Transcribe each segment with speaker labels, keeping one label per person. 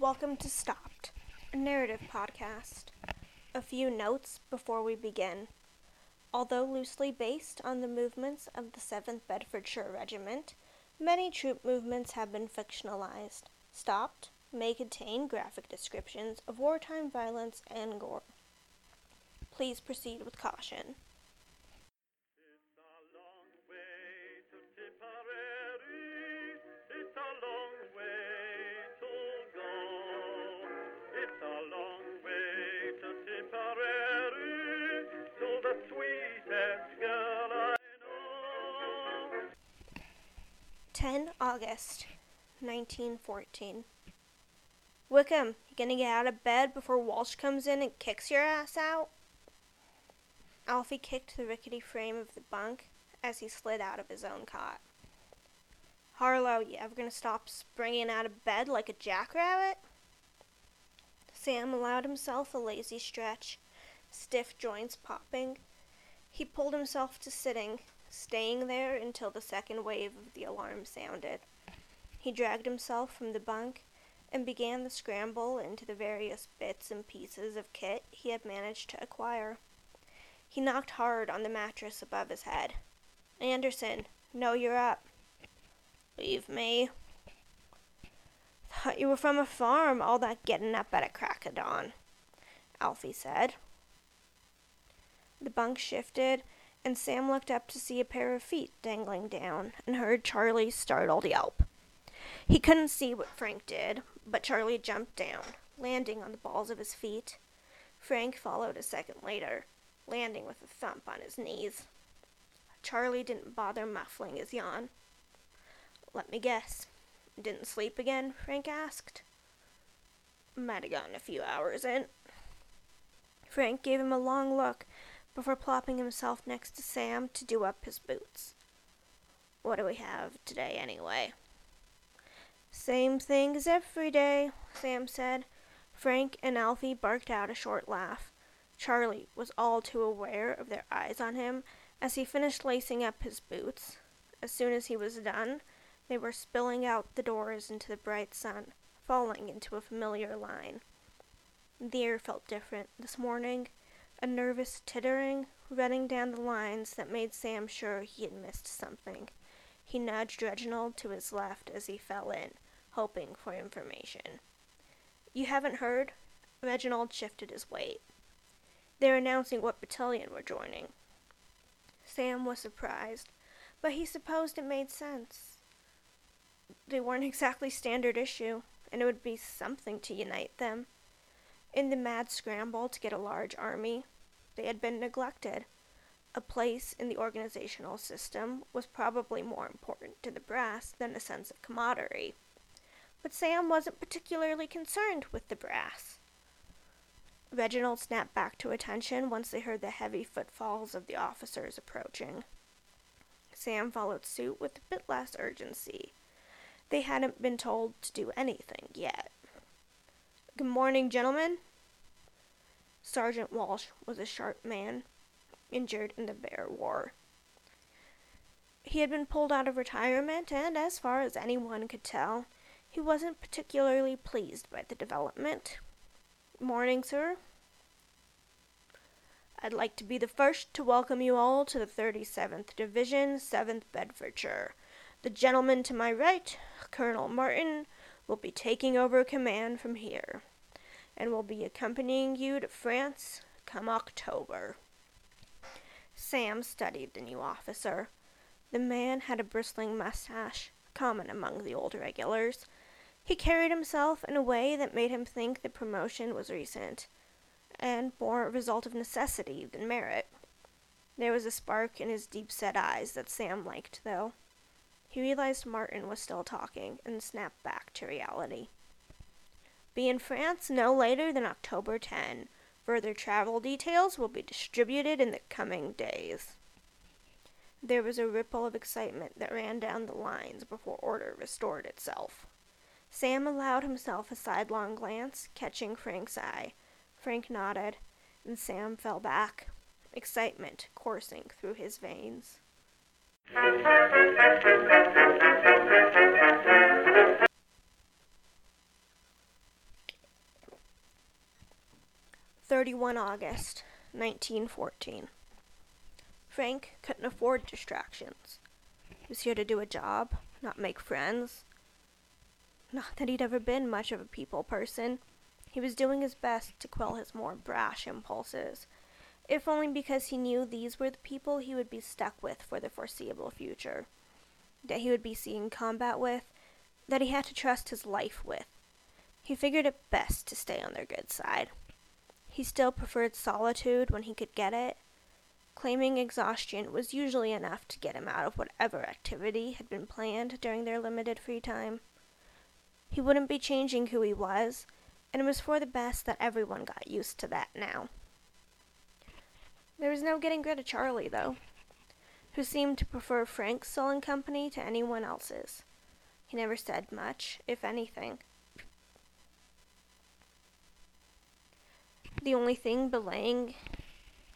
Speaker 1: Welcome to Stopped, a narrative podcast. A few notes before we begin. Although loosely based on the movements of the 7th Bedfordshire Regiment, many troop movements have been fictionalized. Stopped may contain graphic descriptions of wartime violence and gore. Please proceed with caution.
Speaker 2: Sweetest girl I know.
Speaker 1: 10 August 1914. Wickham, you gonna get out of bed before Walsh comes in and kicks your ass out? Alfie kicked the rickety frame of the bunk as he slid out of his own cot. Harlow, you ever gonna stop springing out of bed like a jackrabbit? Sam allowed himself a lazy stretch, stiff joints popping. He pulled himself to sitting, staying there until the second wave of the alarm sounded. He dragged himself from the bunk and began the scramble into the various bits and pieces of kit he had managed to acquire. He knocked hard on the mattress above his head. Anderson, no, you're up. Leave me. Thought you were from a farm, all that getting up at a crack of dawn, Alfie said. The bunk shifted, and Sam looked up to see a pair of feet dangling down and heard Charlie's startled yelp. He couldn't see what Frank did, but Charlie jumped down, landing on the balls of his feet. Frank followed a second later, landing with a thump on his knees. Charlie didn't bother muffling his yawn. Let me guess. Didn't sleep again? Frank asked. Might have gotten a few hours in. Frank gave him a long look before plopping himself next to Sam to do up his boots. What do we have today, anyway? Same thing as every day, Sam said. Frank and Alfie barked out a short laugh. Charlie was all too aware of their eyes on him as he finished lacing up his boots. As soon as he was done, they were spilling out the doors into the bright sun, falling into a familiar line. The air felt different this morning, a nervous tittering running down the lines that made Sam sure he had missed something. He nudged Reginald to his left as he fell in, hoping for information. You haven't heard? Reginald shifted his weight. They're announcing what battalion we're joining. Sam was surprised, but he supposed it made sense. They weren't exactly standard issue, and it would be something to unite them. In the mad scramble to get a large army, they had been neglected. A place in the organizational system was probably more important to the brass than a sense of camaraderie. But Sam wasn't particularly concerned with the brass. Reginald snapped back to attention once they heard the heavy footfalls of the officers approaching. Sam followed suit with a bit less urgency. They hadn't been told to do anything yet. Good morning, gentlemen. Sergeant Walsh was a sharp man, injured in the Boer War. He had been pulled out of retirement, and as far as anyone could tell, he wasn't particularly pleased by the development. Morning, sir. I'd like to be the first to welcome you all to the 37th Division, 7th Bedfordshire. The gentleman to my right, Colonel Martin, will be taking over command from here, and will be accompanying you to France come October. Sam studied the new officer. The man had a bristling mustache, common among the old regulars. He carried himself in a way that made him think the promotion was recent, and more a result of necessity than merit. There was a spark in his deep set eyes that Sam liked, though. He realized Martin was still talking and snapped back to reality. Be in France no later than October 10. Further travel details will be distributed in the coming days. There was a ripple of excitement that ran down the lines before order restored itself. Sam allowed himself a sidelong glance, catching Frank's eye. Frank nodded, and Sam fell back, excitement coursing through his veins. Thirty-one August, nineteen fourteen. Frank couldn't afford distractions. He was here to do a job, not make friends. Not that he'd ever been much of a people person. He was doing his best to quell his more brash impulses if only because he knew these were the people he would be stuck with for the foreseeable future, that he would be seeing combat with, that he had to trust his life with. He figured it best to stay on their good side. He still preferred solitude when he could get it. Claiming exhaustion was usually enough to get him out of whatever activity had been planned during their limited free time. He wouldn't be changing who he was, and it was for the best that everyone got used to that now. There was no getting rid of Charlie, though, who seemed to prefer Frank's sullen company to anyone else's. He never said much, if anything. The only thing belaying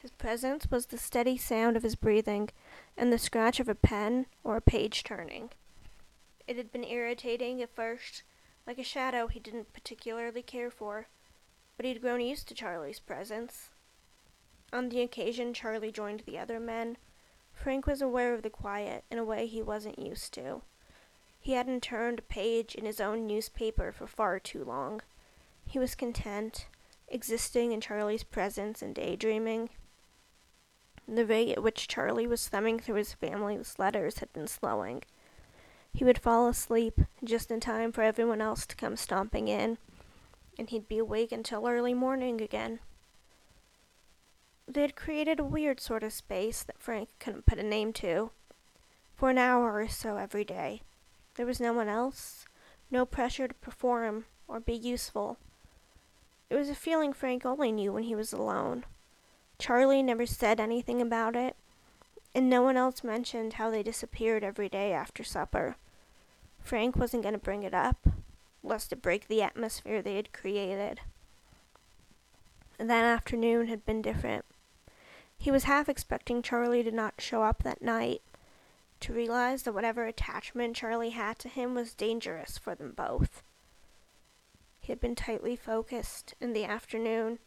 Speaker 1: his presence was the steady sound of his breathing and the scratch of a pen or a page turning. It had been irritating at first, like a shadow he didn't particularly care for, but he'd grown used to Charlie's presence. On the occasion Charlie joined the other men, Frank was aware of the quiet in a way he wasn't used to. He hadn't turned a page in his own newspaper for far too long. He was content, existing in Charlie's presence and daydreaming. The rate at which Charlie was thumbing through his family's letters had been slowing. He would fall asleep just in time for everyone else to come stomping in, and he'd be awake until early morning again. They had created a weird sort of space that Frank couldn't put a name to. For an hour or so every day, there was no one else, no pressure to perform or be useful. It was a feeling Frank only knew when he was alone. Charlie never said anything about it, and no one else mentioned how they disappeared every day after supper. Frank wasn't going to bring it up, lest it break the atmosphere they had created. That afternoon had been different. He was half expecting Charlie to not show up that night, to realize that whatever attachment Charlie had to him was dangerous for them both. He had been tightly focused in the afternoon,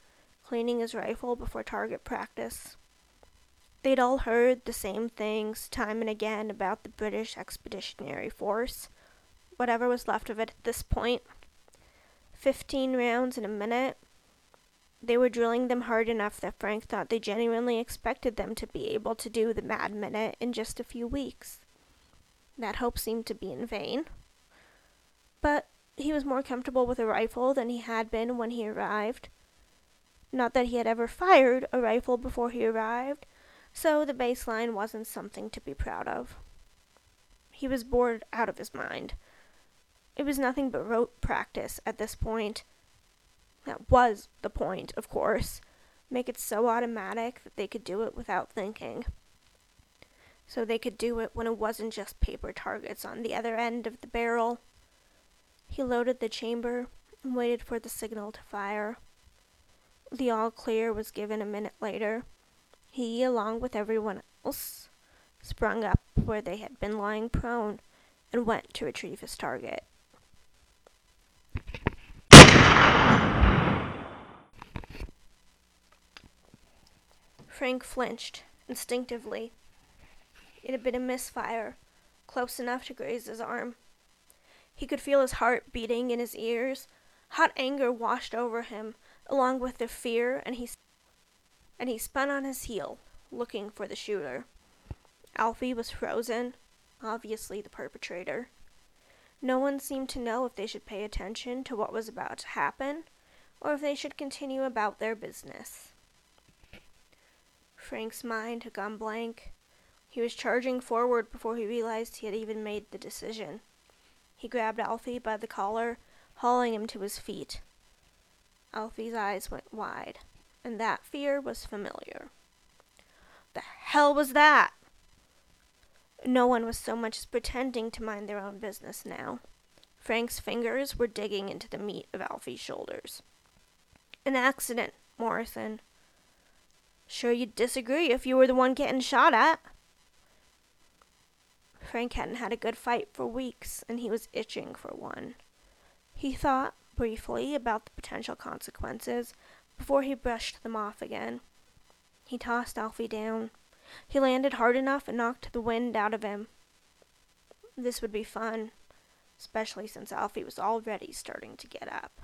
Speaker 1: cleaning his rifle before target practice. They'd all heard the same things time and again about the British Expeditionary Force, whatever was left of it at this point. Fifteen rounds in a minute. They were drilling them hard enough that Frank thought they genuinely expected them to be able to do the mad minute in just a few weeks. That hope seemed to be in vain. But he was more comfortable with a rifle than he had been when he arrived. Not that he had ever fired a rifle before he arrived, so the baseline wasn't something to be proud of. He was bored out of his mind. It was nothing but rote practice at this point. That was the point, of course. Make it so automatic that they could do it without thinking. So they could do it when it wasn't just paper targets on the other end of the barrel. He loaded the chamber and waited for the signal to fire. The all clear was given a minute later. He, along with everyone else, sprung up where they had been lying prone and went to retrieve his target. Frank flinched instinctively. It had been a misfire, close enough to graze his arm. He could feel his heart beating in his ears. Hot anger washed over him, along with the fear, and he and he spun on his heel, looking for the shooter. Alfie was frozen, obviously the perpetrator. No one seemed to know if they should pay attention to what was about to happen, or if they should continue about their business. Frank's mind had gone blank. He was charging forward before he realized he had even made the decision. He grabbed Alfie by the collar, hauling him to his feet. Alfie's eyes went wide, and that fear was familiar. The hell was that? No one was so much as pretending to mind their own business now. Frank's fingers were digging into the meat of Alfie's shoulders. An accident, Morrison. Sure you'd disagree if you were the one getting shot at. Frank hadn't had a good fight for weeks, and he was itching for one. He thought briefly about the potential consequences, before he brushed them off again. He tossed Alfie down. He landed hard enough and knocked the wind out of him. This would be fun, especially since Alfie was already starting to get up.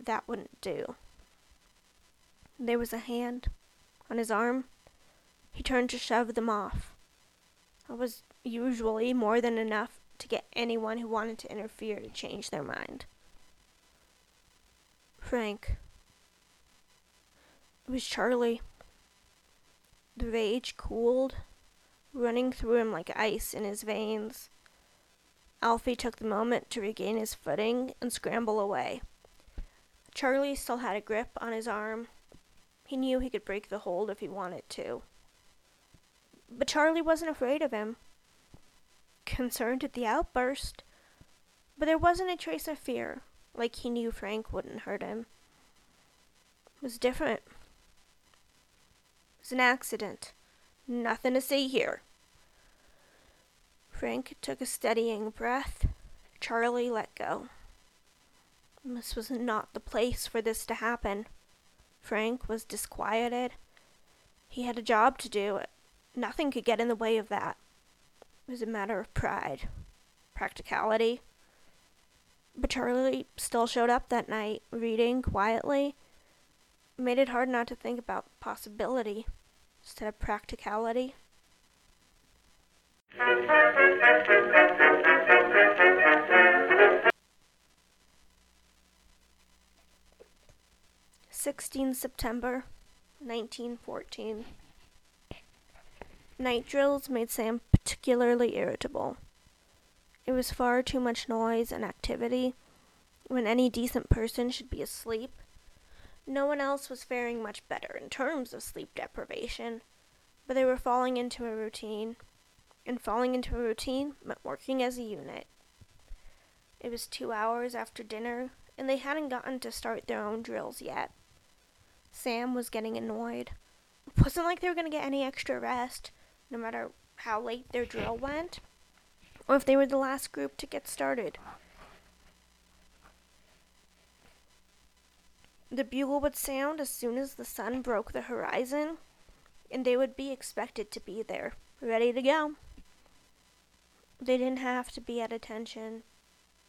Speaker 1: That wouldn't do. There was a hand on his arm. He turned to shove them off. That was usually more than enough to get anyone who wanted to interfere to change their mind. Frank. It was Charlie. The rage cooled, running through him like ice in his veins. Alfie took the moment to regain his footing and scramble away. Charlie still had a grip on his arm. He knew he could break the hold if he wanted to. But Charlie wasn't afraid of him. Concerned at the outburst, but there wasn't a trace of fear, like he knew Frank wouldn't hurt him. It was different. It was an accident. Nothing to see here. Frank took a steadying breath. Charlie let go. This was not the place for this to happen. Frank was disquieted. He had a job to do. Nothing could get in the way of that. It was a matter of pride, practicality. But Charlie still showed up that night, reading quietly. It made it hard not to think about possibility instead of practicality. Sixteen September, nineteen fourteen. Night drills made Sam particularly irritable. It was far too much noise and activity when any decent person should be asleep. No one else was faring much better in terms of sleep deprivation, but they were falling into a routine, and falling into a routine meant working as a unit. It was two hours after dinner, and they hadn't gotten to start their own drills yet. Sam was getting annoyed. It wasn't like they were going to get any extra rest, no matter how late their drill went, or if they were the last group to get started. The bugle would sound as soon as the sun broke the horizon, and they would be expected to be there, ready to go. They didn't have to be at attention,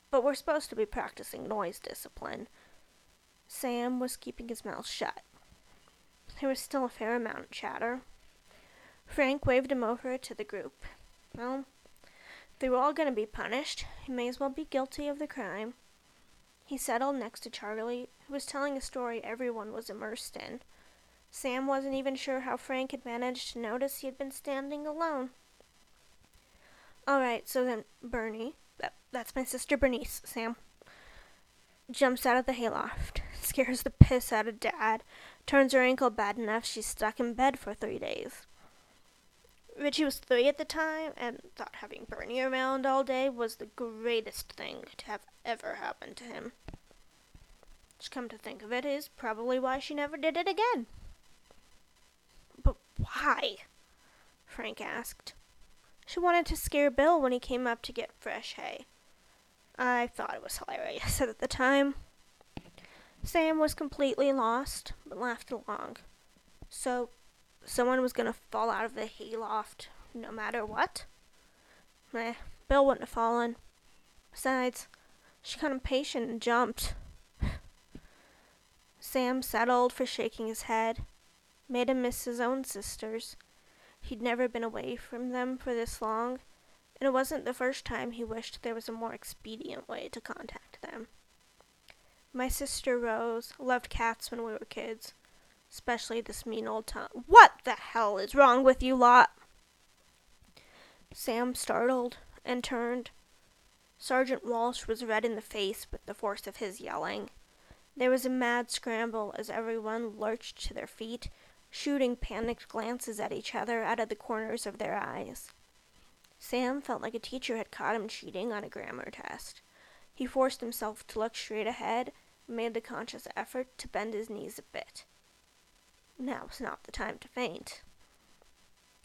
Speaker 1: but were supposed to be practicing noise discipline. Sam was keeping his mouth shut. There was still a fair amount of chatter. Frank waved him over to the group. Well, they were all going to be punished, he may as well be guilty of the crime. He settled next to Charlie, who was telling a story everyone was immersed in. Sam wasn't even sure how Frank had managed to notice he had been standing alone. All right, so then Bernie, that, that's my sister Bernice, Sam, jumps out of the hayloft, scares the piss out of Dad, turns her ankle bad enough she's stuck in bed for three days. Richie was three at the time and thought having Bernie around all day was the greatest thing to have ever happened to him. Just come to think of it, is probably why she never did it again. But why? Frank asked. She wanted to scare Bill when he came up to get fresh hay. I thought it was hilarious at the time. Sam was completely lost, but laughed along. So someone was going to fall out of the hayloft no matter what? Eh, Bill wouldn't have fallen. Besides, she got impatient and jumped. Sam settled for shaking his head, made him miss his own sisters. He'd never been away from them for this long, and it wasn't the first time he wished there was a more expedient way to contact them. My sister Rose loved cats when we were kids especially this mean old Tom. What the hell is wrong with you lot? Sam startled and turned. Sergeant Walsh was red in the face with the force of his yelling. There was a mad scramble as everyone lurched to their feet, shooting panicked glances at each other out of the corners of their eyes. Sam felt like a teacher had caught him cheating on a grammar test. He forced himself to look straight ahead made the conscious effort to bend his knees a bit. Now is not the time to faint.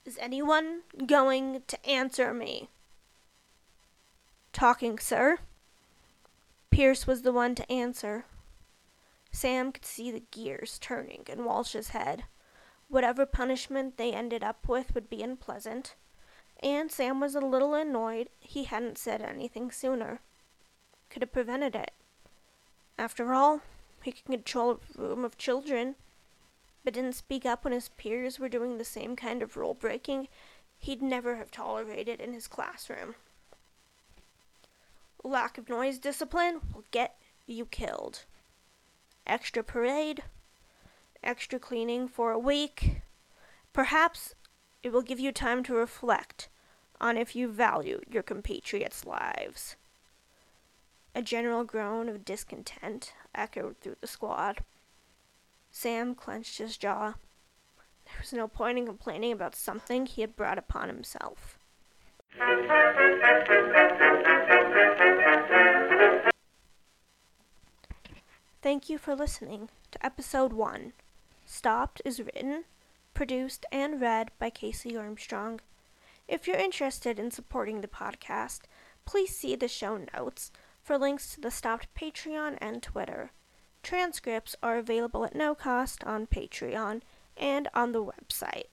Speaker 1: Is anyone going to answer me? Talking, sir. Pierce was the one to answer. Sam could see the gears turning in Walsh's head. Whatever punishment they ended up with would be unpleasant, and Sam was a little annoyed he hadn't said anything sooner. Could have prevented it. After all, he could control a room of children, but didn't speak up when his peers were doing the same kind of rule breaking he'd never have tolerated in his classroom. Lack of noise discipline will get you killed. Extra parade, extra cleaning for a week. Perhaps it will give you time to reflect on if you value your compatriots' lives. A general groan of discontent echoed through the squad. Sam clenched his jaw. There was no point in complaining about something he had brought upon himself. Thank you for listening to episode 1. Stopped is written, produced, and read by Casey Armstrong. If you're interested in supporting the podcast, please see the show notes for links to the Stopped Patreon and Twitter. Transcripts are available at no cost on Patreon and on the website.